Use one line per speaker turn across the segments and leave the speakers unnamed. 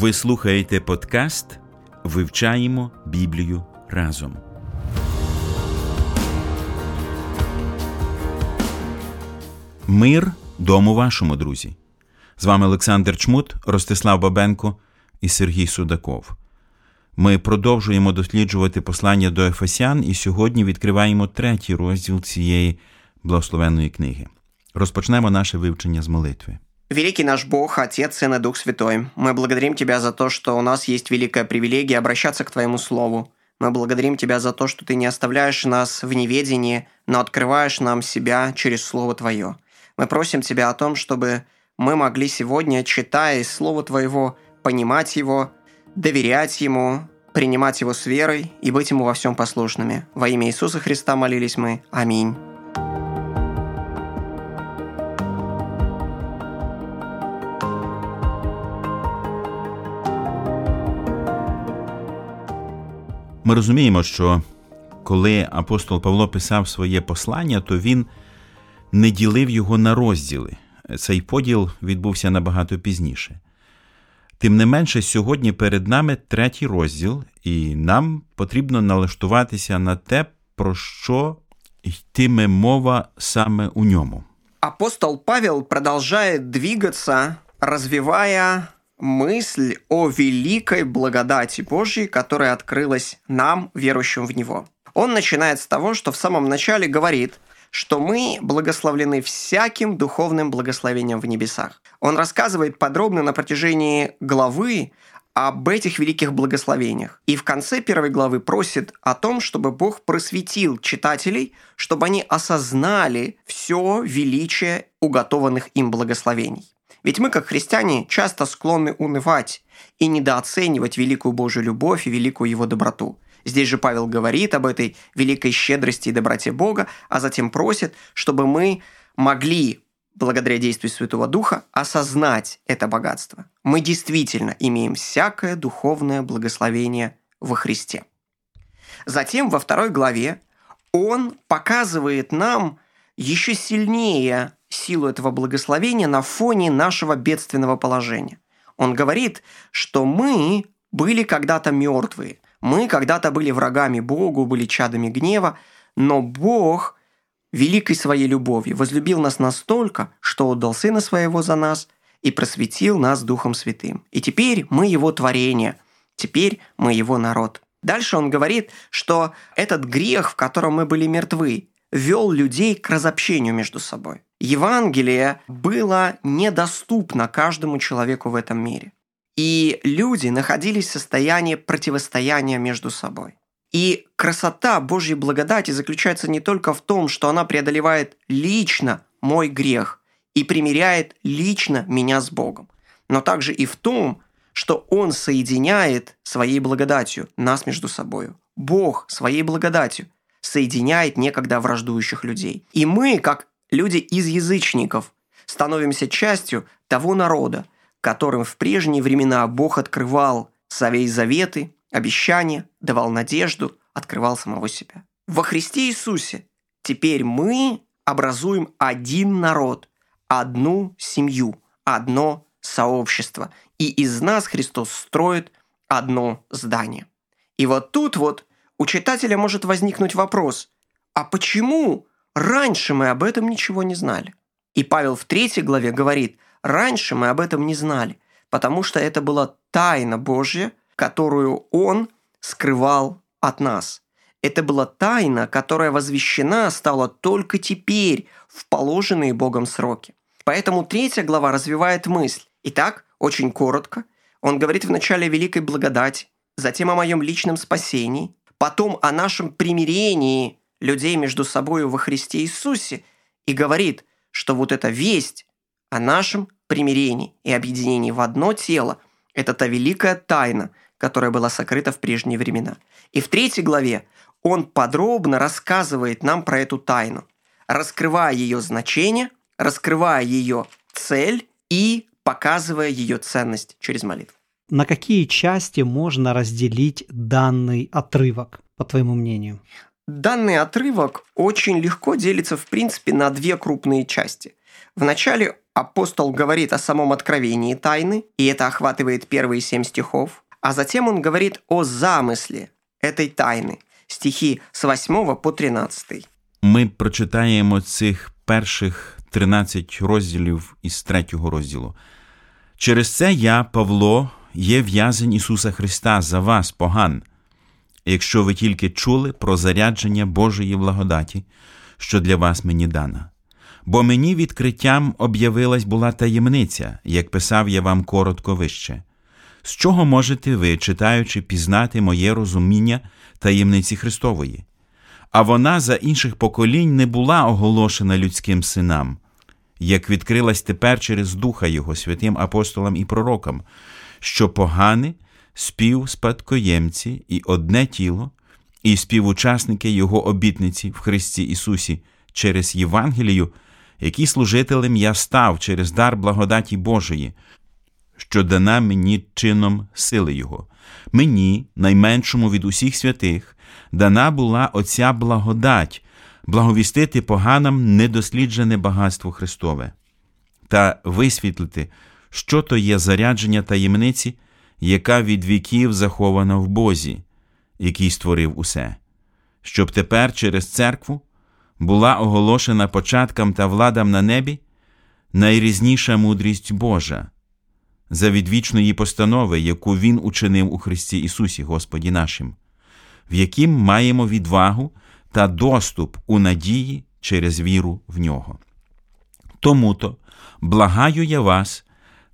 Ви слухаєте подкаст Вивчаємо Біблію разом. Мир дому вашому, друзі. З вами Олександр Чмут, Ростислав Бабенко і Сергій Судаков. Ми продовжуємо досліджувати послання до Ефесян і сьогодні відкриваємо третій розділ цієї благословенної книги. Розпочнемо наше вивчення з молитви.
Великий наш Бог, Отец, Сын и Дух Святой, мы благодарим Тебя за то, что у нас есть великая привилегия обращаться к Твоему Слову. Мы благодарим Тебя за то, что Ты не оставляешь нас в неведении, но открываешь нам себя через Слово Твое. Мы просим Тебя о том, чтобы мы могли сегодня, читая из Слова Твоего, понимать его, доверять Ему, принимать Его с верой и быть Ему во всем послушными. Во имя Иисуса Христа молились мы. Аминь.
Ми розуміємо, що коли апостол Павло писав своє послання, то він не ділив його на розділи. Цей поділ відбувся набагато пізніше. Тим не менше, сьогодні перед нами третій розділ, і нам потрібно налаштуватися на те, про що йтиме мова саме у ньому.
Апостол Павел продолжает двигаться, развивая мысль о великой благодати Божьей, которая открылась нам, верующим в Него. Он начинает с того, что в самом начале говорит, что мы благословлены всяким духовным благословением в небесах. Он рассказывает подробно на протяжении главы об этих великих благословениях. И в конце первой главы просит о том, чтобы Бог просветил читателей, чтобы они осознали все величие уготованных им благословений. Ведь мы, как христиане, часто склонны унывать и недооценивать великую Божью любовь и великую Его доброту. Здесь же Павел говорит об этой великой щедрости и доброте Бога, а затем просит, чтобы мы могли, благодаря действию Святого Духа, осознать это богатство. Мы действительно имеем всякое духовное благословение во Христе. Затем во второй главе он показывает нам еще сильнее силу этого благословения на фоне нашего бедственного положения. Он говорит, что мы были когда-то мертвые, мы когда-то были врагами Богу, были чадами гнева, но Бог великой своей любовью возлюбил нас настолько, что отдал Сына Своего за нас и просветил нас Духом Святым. И теперь мы Его творение, теперь мы Его народ. Дальше он говорит, что этот грех, в котором мы были мертвы, вел людей к разобщению между собой. Евангелие было недоступно каждому человеку в этом мире. И люди находились в состоянии противостояния между собой. И красота Божьей благодати заключается не только в том, что она преодолевает лично мой грех и примиряет лично меня с Богом, но также и в том, что Он соединяет своей благодатью нас между собой. Бог своей благодатью соединяет некогда враждующих людей. И мы, как люди из язычников, становимся частью того народа, которым в прежние времена Бог открывал свои заветы, обещания, давал надежду, открывал самого себя. Во Христе Иисусе теперь мы образуем один народ, одну семью, одно сообщество. И из нас Христос строит одно здание. И вот тут вот у читателя может возникнуть вопрос, а почему раньше мы об этом ничего не знали? И Павел в третьей главе говорит, раньше мы об этом не знали, потому что это была тайна Божья, которую Он скрывал от нас. Это была тайна, которая возвещена стала только теперь в положенные Богом сроки. Поэтому третья глава развивает мысль. Итак, очень коротко, он говорит в начале великой благодати, затем о моем личном спасении, потом о нашем примирении людей между собой во Христе Иисусе и говорит, что вот эта весть о нашем примирений и объединений в одно тело – это та великая тайна, которая была сокрыта в прежние времена. И в третьей главе он подробно рассказывает нам про эту тайну, раскрывая ее значение, раскрывая ее цель и показывая ее ценность через молитву.
На какие части можно разделить данный отрывок, по твоему мнению?
Данный отрывок очень легко делится, в принципе, на две крупные части. Вначале апостол говорит о самом откровении тайны, и это охватывает первые семь стихов, а затем он говорит о замысле этой тайны, стихи с 8 по 13.
Ми прочитаємо цих перших 13 розділів із третього розділу. Через це я, Павло, є в'язень Ісуса Христа за вас, поган, Якщо ви тільки чули про зарядження Божої благодаті, що для вас мені дана. Бо мені відкриттям об'явилась була таємниця, як писав я вам коротко вище. З чого можете ви, читаючи, пізнати моє розуміння таємниці Христової? А вона за інших поколінь не була оголошена людським синам, як відкрилась тепер через Духа Його святим апостолам і пророкам, що погани співспадкоємці і одне тіло, і співучасники Його обітниці в Христі Ісусі через Євангелію, які служителем я став через дар благодаті Божої, що дана мені чином сили Його. Мені, найменшому від усіх святих, дана була оця благодать, благовістити поганам недосліджене багатство Христове та висвітлити, що то є зарядження таємниці, яка від віків захована в Бозі, який створив усе, щоб тепер через церкву була оголошена початкам та владам на небі найрізніша мудрість Божа, за відвічної постанови, яку Він учинив у Христі Ісусі, Господі нашим, в яким маємо відвагу та доступ у надії через віру в нього. Тому то благаю я вас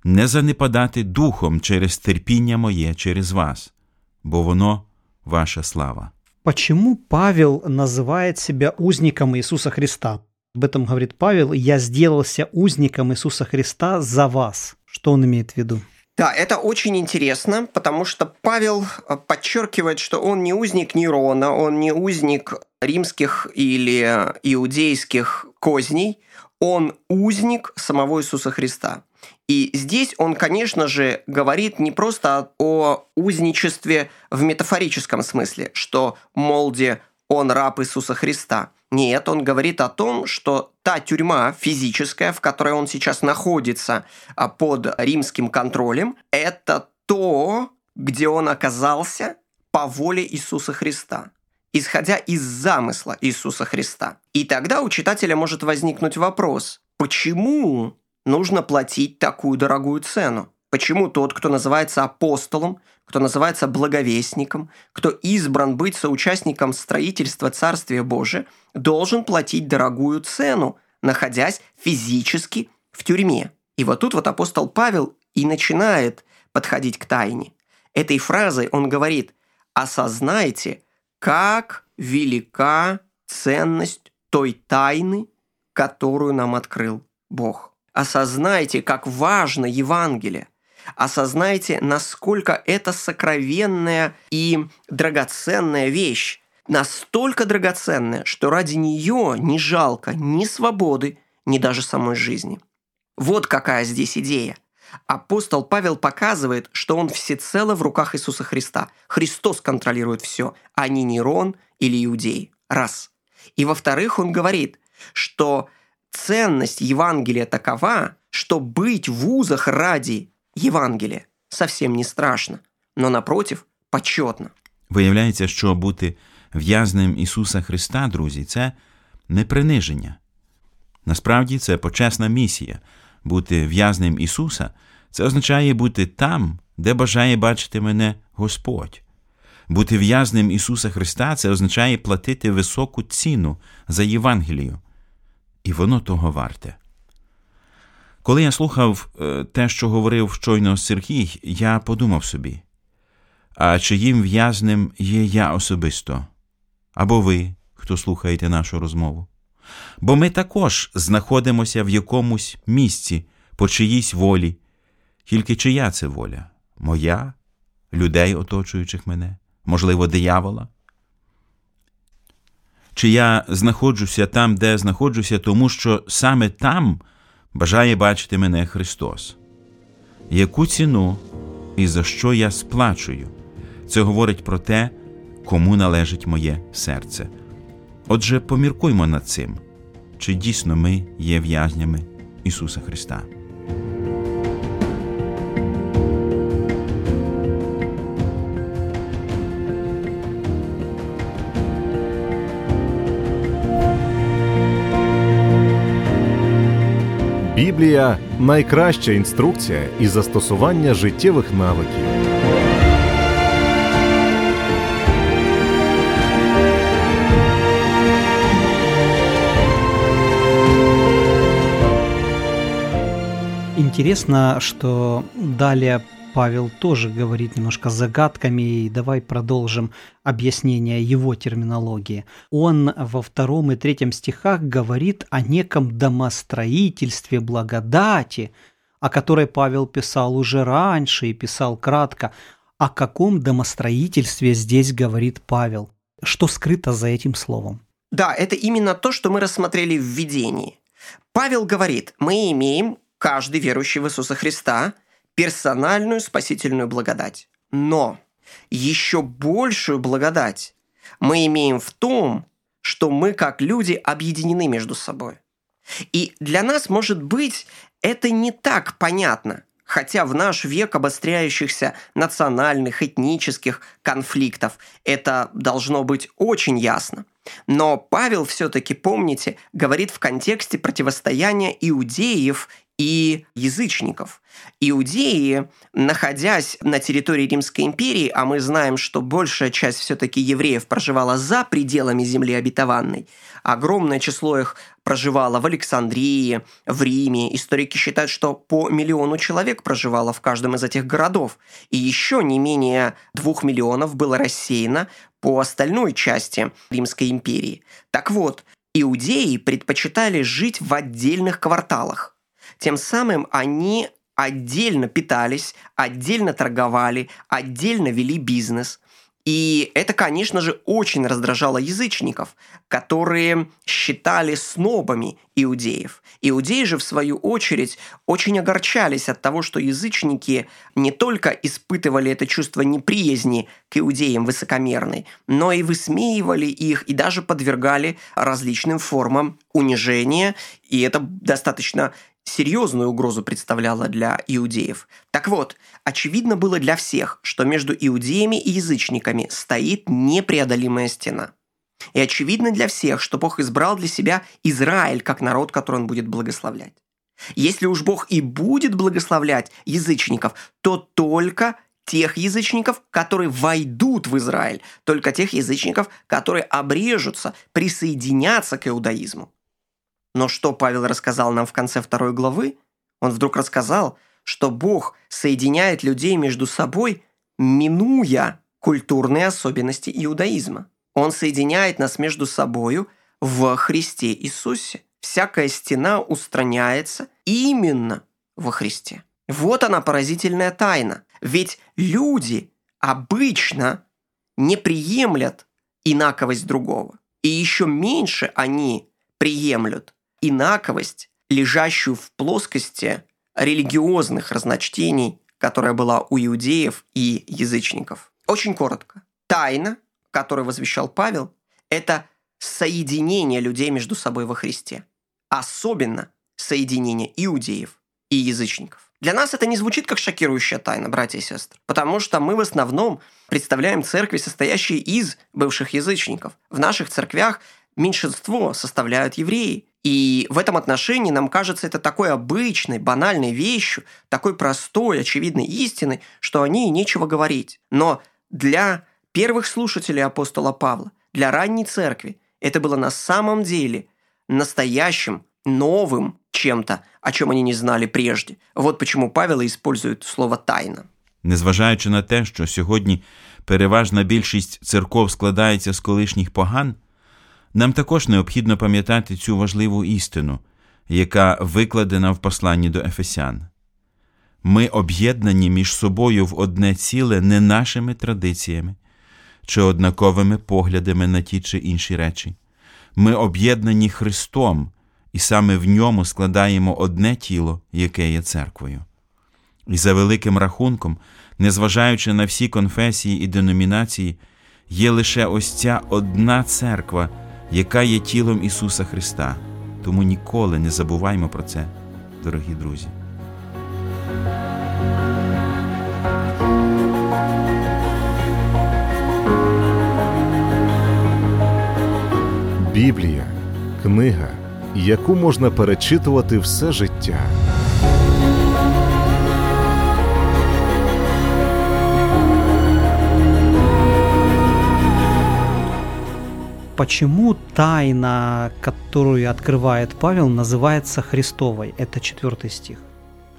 не занепадати духом через терпіння моє через вас, бо воно ваша слава.
Почему Павел называет себя узником Иисуса Христа? Об этом говорит Павел, «Я сделался узником Иисуса Христа за вас». Что он имеет в виду?
Да, это очень интересно, потому что Павел э, подчеркивает, что он не узник Нерона, он не узник римских или иудейских козней, он узник самого Иисуса Христа. И здесь он, конечно же, говорит не просто о узничестве в метафорическом смысле, что, молде, он раб Иисуса Христа. Нет, он говорит о том, что та тюрьма физическая, в которой он сейчас находится а, под римским контролем, это то, где он оказался по воле Иисуса Христа исходя из замысла Иисуса Христа. И тогда у читателя может возникнуть вопрос, почему нужно платить такую дорогую цену? Почему тот, кто называется апостолом, кто называется благовестником, кто избран быть соучастником строительства Царствия Божия, должен платить дорогую цену, находясь физически в тюрьме? И вот тут вот апостол Павел и начинает подходить к тайне. Этой фразой он говорит «Осознайте, как велика ценность той тайны, которую нам открыл Бог. Осознайте, как важно Евангелие. Осознайте, насколько это сокровенная и драгоценная вещь. Настолько драгоценная, что ради нее не жалко ни свободы, ни даже самой жизни. Вот какая здесь идея. Апостол Павел показывает, что он всецело в руках Иисуса Христа. Христос контролирует все, а не Нерон или иудеи. Раз. И во-вторых, он говорит, что ценность Евангелия такова, что быть в вузах ради Євангелія совсем не страшно, но напротив почетно.
Виявляється, що бути в'язнем Ісуса Христа, друзі, це не приниження. Насправді це почесна місія. Бути в'язнем Ісуса це означає бути там, де бажає бачити мене Господь. Бути в'язнем Ісуса Христа це означає платити високу ціну за Євангелію. І воно того варте. Коли я слухав те, що говорив щойно Сергій, я подумав собі, а чиїм в'язнем є я особисто, або ви, хто слухаєте нашу розмову. Бо ми також знаходимося в якомусь місці по чиїсь волі. Тільки чия це воля? Моя, людей, оточуючих мене, можливо, диявола? Чи я знаходжуся там, де знаходжуся, тому що саме там бажає бачити мене Христос? Яку ціну і за що я сплачую? Це говорить про те, кому належить моє серце. Отже, поміркуймо над цим, чи дійсно ми є в'язнями Ісуса Христа.
Біблія найкраща інструкція і застосування життєвих навиків.
Интересно, что далее Павел тоже говорит немножко загадками, и давай продолжим объяснение его терминологии. Он во втором и третьем стихах говорит о неком домостроительстве благодати, о которой Павел писал уже раньше и писал кратко. О каком домостроительстве здесь говорит Павел? Что скрыто за этим словом?
Да, это именно то, что мы рассмотрели в видении. Павел говорит, мы имеем, каждый верующий в Иисуса Христа – персональную спасительную благодать. Но еще большую благодать мы имеем в том, что мы как люди объединены между собой. И для нас, может быть, это не так понятно, хотя в наш век обостряющихся национальных, этнических конфликтов это должно быть очень ясно. Но Павел все-таки, помните, говорит в контексте противостояния иудеев и язычников. Иудеи, находясь на территории Римской империи, а мы знаем, что большая часть все-таки евреев проживала за пределами земли обетованной, огромное число их проживало в Александрии, в Риме. Историки считают, что по миллиону человек проживало в каждом из этих городов. И еще не менее двух миллионов было рассеяно по остальной части Римской империи. Так вот, иудеи предпочитали жить в отдельных кварталах тем самым они отдельно питались, отдельно торговали, отдельно вели бизнес. И это, конечно же, очень раздражало язычников, которые считали снобами иудеев. Иудеи же, в свою очередь, очень огорчались от того, что язычники не только испытывали это чувство неприязни к иудеям высокомерной, но и высмеивали их и даже подвергали различным формам унижения. И это достаточно серьезную угрозу представляла для иудеев. Так вот, очевидно было для всех, что между иудеями и язычниками стоит непреодолимая стена. И очевидно для всех, что Бог избрал для себя Израиль как народ, который он будет благословлять. Если уж Бог и будет благословлять язычников, то только тех язычников, которые войдут в Израиль, только тех язычников, которые обрежутся, присоединятся к иудаизму. Но что Павел рассказал нам в конце второй главы? Он вдруг рассказал, что Бог соединяет людей между собой, минуя культурные особенности иудаизма. Он соединяет нас между собою в Христе Иисусе. Всякая стена устраняется именно во Христе. Вот она поразительная тайна. Ведь люди обычно не приемлят инаковость другого. И еще меньше они приемлют инаковость, лежащую в плоскости религиозных разночтений, которая была у иудеев и язычников. Очень коротко. Тайна, которую возвещал Павел, это соединение людей между собой во Христе. Особенно соединение иудеев и язычников. Для нас это не звучит как шокирующая тайна, братья и сестры, потому что мы в основном представляем церкви, состоящие из бывших язычников. В наших церквях меньшинство составляют евреи, и в этом отношении нам кажется это такой обычной, банальной вещью, такой простой, очевидной истиной, что о ней нечего говорить. Но для первых слушателей апостола Павла, для ранней церкви, это было на самом деле настоящим, новым чем-то, о чем они не знали прежде. Вот почему Павел использует слово «тайна».
Незважаючи на те, що сьогодні переважна більшість церков складається з колишніх поган, нам також необхідно пам'ятати цю важливу істину. яка викладена в посланні до Ефесян. Ми об'єднані між собою в одне ціле не нашими традиціями чи однаковими поглядами на ті чи інші речі. Ми об'єднані Христом, і саме в ньому складаємо одне тіло, яке є церквою. І за великим рахунком, незважаючи на всі конфесії і деномінації, є лише ось ця одна церква, яка є тілом Ісуса Христа. Тому ніколи не забуваймо про це, дорогі друзі.
Біблія книга, яку можна перечитувати все життя.
Почему тайна, которую открывает Павел, называется Христовой? Это четвертый стих.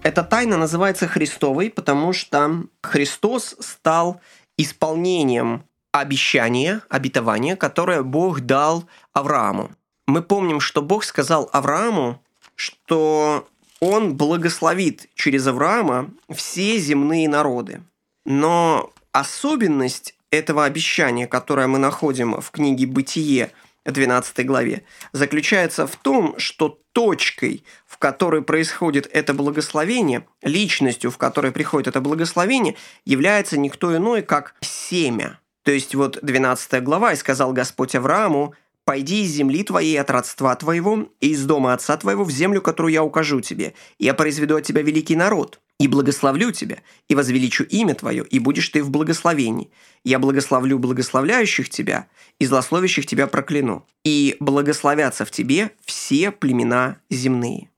Эта тайна называется Христовой, потому что Христос стал исполнением обещания, обетования, которое Бог дал Аврааму. Мы помним, что Бог сказал Аврааму, что он благословит через Авраама все земные народы. Но особенность этого обещания, которое мы находим в книге «Бытие», 12 главе, заключается в том, что точкой, в которой происходит это благословение, личностью, в которой приходит это благословение, является никто иной, как семя. То есть вот 12 глава, «И сказал Господь Аврааму, «Пойди из земли твоей, от родства твоего, и из дома отца твоего в землю, которую я укажу тебе, и я произведу от тебя великий народ, и благословлю тебя, и возвеличу имя твое, и будешь ты в благословении. Я благословлю благословляющих тебя, и злословящих тебя прокляну. И благословятся в тебе все племена земные».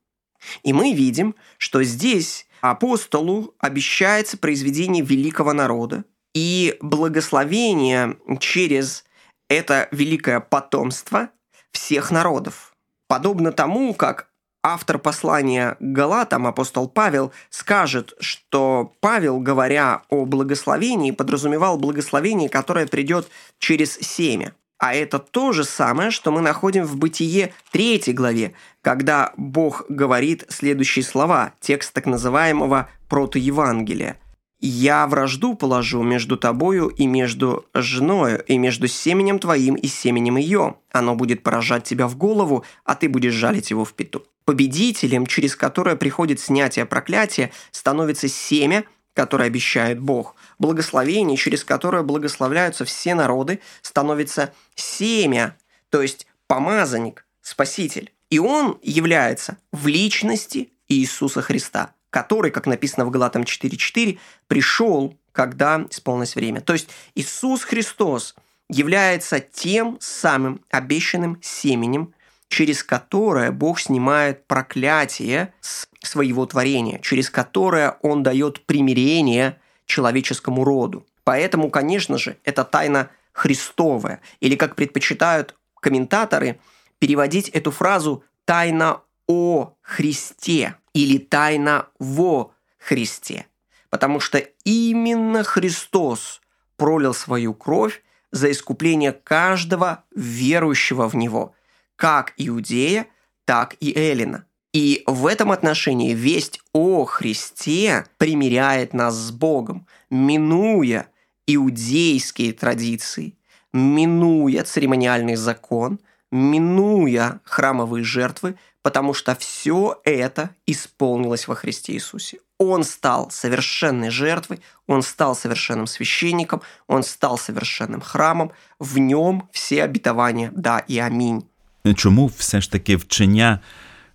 И мы видим, что здесь апостолу обещается произведение великого народа, и благословение через это великое потомство всех народов. Подобно тому, как автор послания Галатам, апостол Павел, скажет, что Павел, говоря о благословении, подразумевал благословение, которое придет через семя. А это то же самое, что мы находим в Бытие 3 главе, когда Бог говорит следующие слова, текст так называемого протоевангелия – я вражду положу между тобою и между женою, и между семенем твоим и семенем ее. Оно будет поражать тебя в голову, а ты будешь жалить его в пету. Победителем, через которое приходит снятие проклятия, становится семя, которое обещает Бог. Благословение, через которое благословляются все народы, становится семя, то есть помазанник, спаситель. И он является в личности Иисуса Христа – который, как написано в Галатам 4.4, пришел, когда исполнилось время. То есть Иисус Христос является тем самым обещанным семенем, через которое Бог снимает проклятие с своего творения, через которое Он дает примирение человеческому роду. Поэтому, конечно же, это тайна Христовая, или, как предпочитают комментаторы, переводить эту фразу «тайна о Христе» или тайна во Христе. Потому что именно Христос пролил свою кровь за искупление каждого верующего в Него, как иудея, так и эллина. И в этом отношении весть о Христе примиряет нас с Богом, минуя иудейские традиции, минуя церемониальный закон, минуя храмовые жертвы, потому что все это исполнилось во Христе Иисусе. Он стал совершенной жертвой, он стал совершенным священником, он стал совершенным храмом, в нем все обетования «да» и «амінь».
Чому все ж таки вчення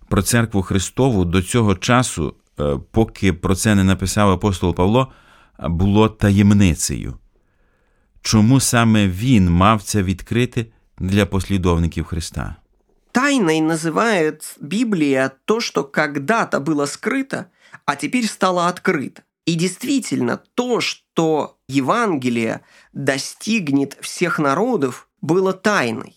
про церкву Христову до цього часу, поки про це не написав апостол Павло, було таємницею? Чому саме він мав це відкрити для послідовників Христа?
Тайной называет Библия то, что когда-то было скрыто, а теперь стало открыто. И действительно, то, что Евангелие достигнет всех народов, было тайной.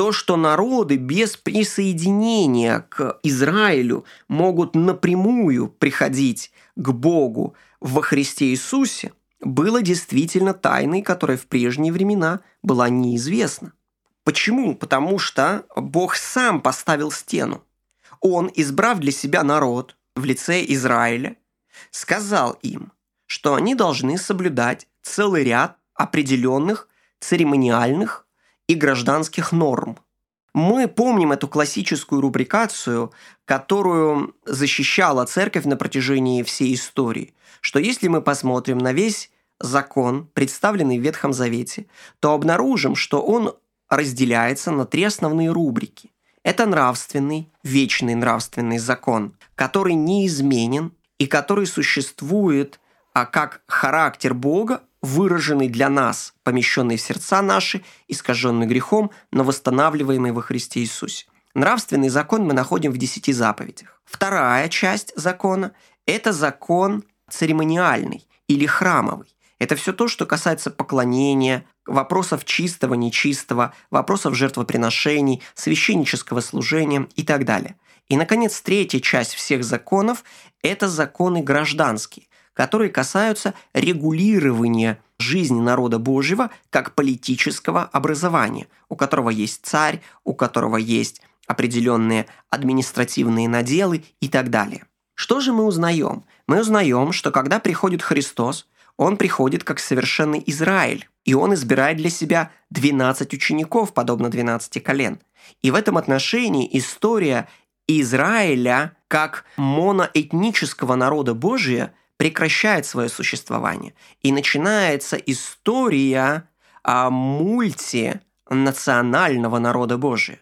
То, что народы без присоединения к Израилю могут напрямую приходить к Богу во Христе Иисусе, было действительно тайной, которая в прежние времена была неизвестна. Почему? Потому что Бог сам поставил стену. Он, избрав для себя народ в лице Израиля, сказал им, что они должны соблюдать целый ряд определенных церемониальных и гражданских норм. Мы помним эту классическую рубрикацию, которую защищала церковь на протяжении всей истории, что если мы посмотрим на весь закон, представленный в Ветхом Завете, то обнаружим, что он разделяется на три основные рубрики. Это нравственный, вечный нравственный закон, который неизменен и который существует а как характер Бога, выраженный для нас, помещенный в сердца наши, искаженный грехом, но восстанавливаемый во Христе Иисусе. Нравственный закон мы находим в десяти заповедях. Вторая часть закона – это закон церемониальный или храмовый. Это все то, что касается поклонения, вопросов чистого, нечистого, вопросов жертвоприношений, священнического служения и так далее. И, наконец, третья часть всех законов – это законы гражданские, которые касаются регулирования жизни народа Божьего как политического образования, у которого есть царь, у которого есть определенные административные наделы и так далее. Что же мы узнаем? Мы узнаем, что когда приходит Христос, он приходит как совершенный Израиль, и он избирает для себя 12 учеников, подобно 12 колен. И в этом отношении история Израиля как моноэтнического народа Божия прекращает свое существование. И начинается история о мультинационального народа Божия.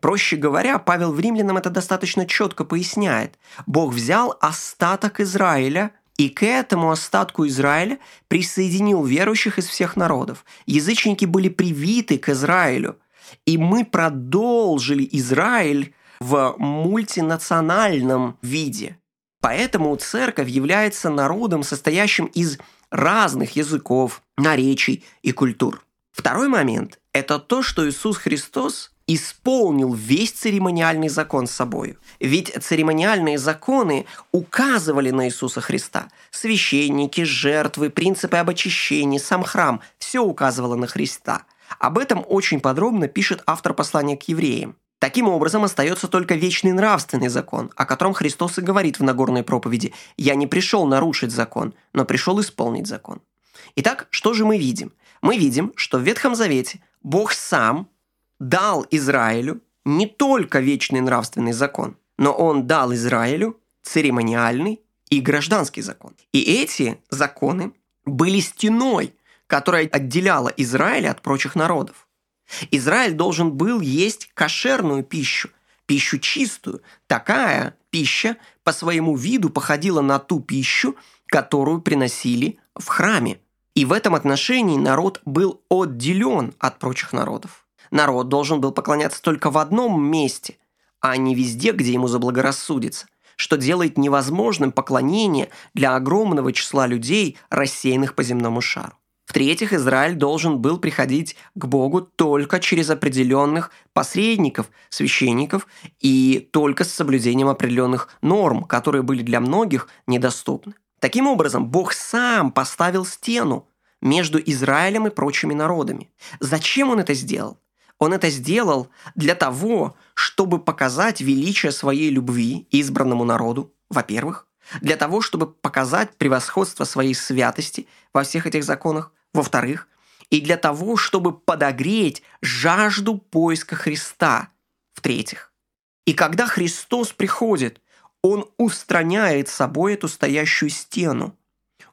Проще говоря, Павел в Римлянам это достаточно четко поясняет. Бог взял остаток Израиля и к этому остатку Израиля присоединил верующих из всех народов. Язычники были привиты к Израилю. И мы продолжили Израиль в мультинациональном виде. Поэтому церковь является народом, состоящим из разных языков, наречий и культур. Второй момент – это то, что Иисус Христос исполнил весь церемониальный закон с собой. Ведь церемониальные законы указывали на Иисуса Христа. Священники, жертвы, принципы об очищении, сам храм – все указывало на Христа. Об этом очень подробно пишет автор послания к евреям. Таким образом, остается только вечный нравственный закон, о котором Христос и говорит в Нагорной проповеди «Я не пришел нарушить закон, но пришел исполнить закон». Итак, что же мы видим? Мы видим, что в Ветхом Завете Бог сам дал Израилю не только вечный нравственный закон, но Он дал Израилю церемониальный и гражданский закон. И эти законы были стеной, которая отделяла Израиль от прочих народов. Израиль должен был есть кошерную пищу, пищу чистую. Такая пища по своему виду походила на ту пищу, которую приносили в храме. И в этом отношении народ был отделен от прочих народов. Народ должен был поклоняться только в одном месте, а не везде, где ему заблагорассудится, что делает невозможным поклонение для огромного числа людей, рассеянных по земному шару. В-третьих, Израиль должен был приходить к Богу только через определенных посредников, священников и только с соблюдением определенных норм, которые были для многих недоступны. Таким образом, Бог сам поставил стену между Израилем и прочими народами. Зачем он это сделал? Он это сделал для того, чтобы показать величие своей любви избранному народу, во-первых, для того, чтобы показать превосходство своей святости во всех этих законах, во-вторых, и для того, чтобы подогреть жажду поиска Христа. В-третьих, и когда Христос приходит, Он устраняет собой эту стоящую стену.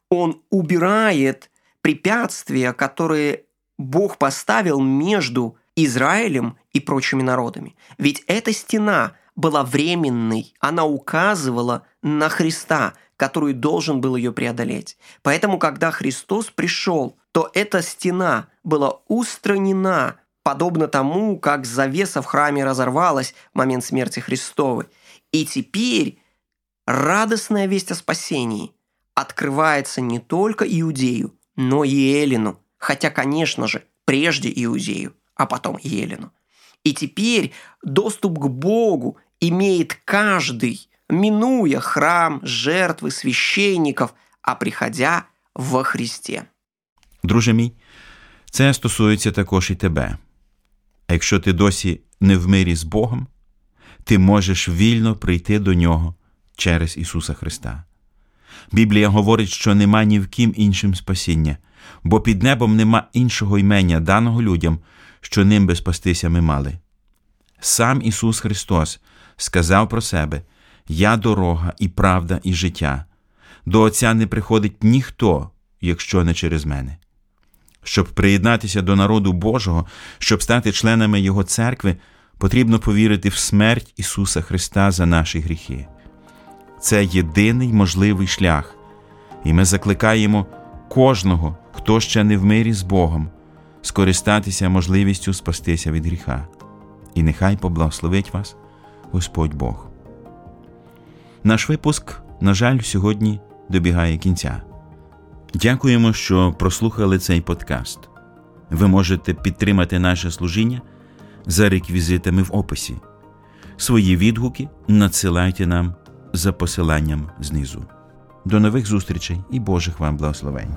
Он убирает препятствия, которые Бог поставил между Израилем и прочими народами. Ведь эта стена была временной, она указывала на Христа, который должен был ее преодолеть. Поэтому, когда Христос пришел, то эта стена была устранена, подобно тому, как завеса в храме разорвалась в момент смерти Христовой. И теперь радостная весть о спасении открывается не только Иудею, но и Эллину, хотя, конечно же, прежде Иудею, а потом Эллину. И теперь доступ к Богу имеет каждый, минуя храм, жертвы, священников, а приходя во Христе.
Друже мій, це стосується також і тебе. А якщо ти досі не в мирі з Богом, ти можеш вільно прийти до нього через Ісуса Христа. Біблія говорить, що нема ні в ким іншим спасіння, бо під небом нема іншого імення, даного людям, що ним би спастися ми мали. Сам Ісус Христос сказав про себе: Я дорога і правда, і життя. До Отця не приходить ніхто, якщо не через мене. Щоб приєднатися до народу Божого, щоб стати членами Його церкви, потрібно повірити в смерть Ісуса Христа за наші гріхи. Це єдиний можливий шлях, і ми закликаємо кожного, хто ще не в мирі з Богом, скористатися можливістю спастися від гріха. І нехай поблагословить вас Господь Бог. Наш випуск, на жаль, сьогодні добігає кінця. Дякуємо, що прослухали цей подкаст. Ви можете підтримати наше служіння за реквізитами в описі. Свої відгуки надсилайте нам за посиланням знизу. До нових зустрічей і Божих вам благословень!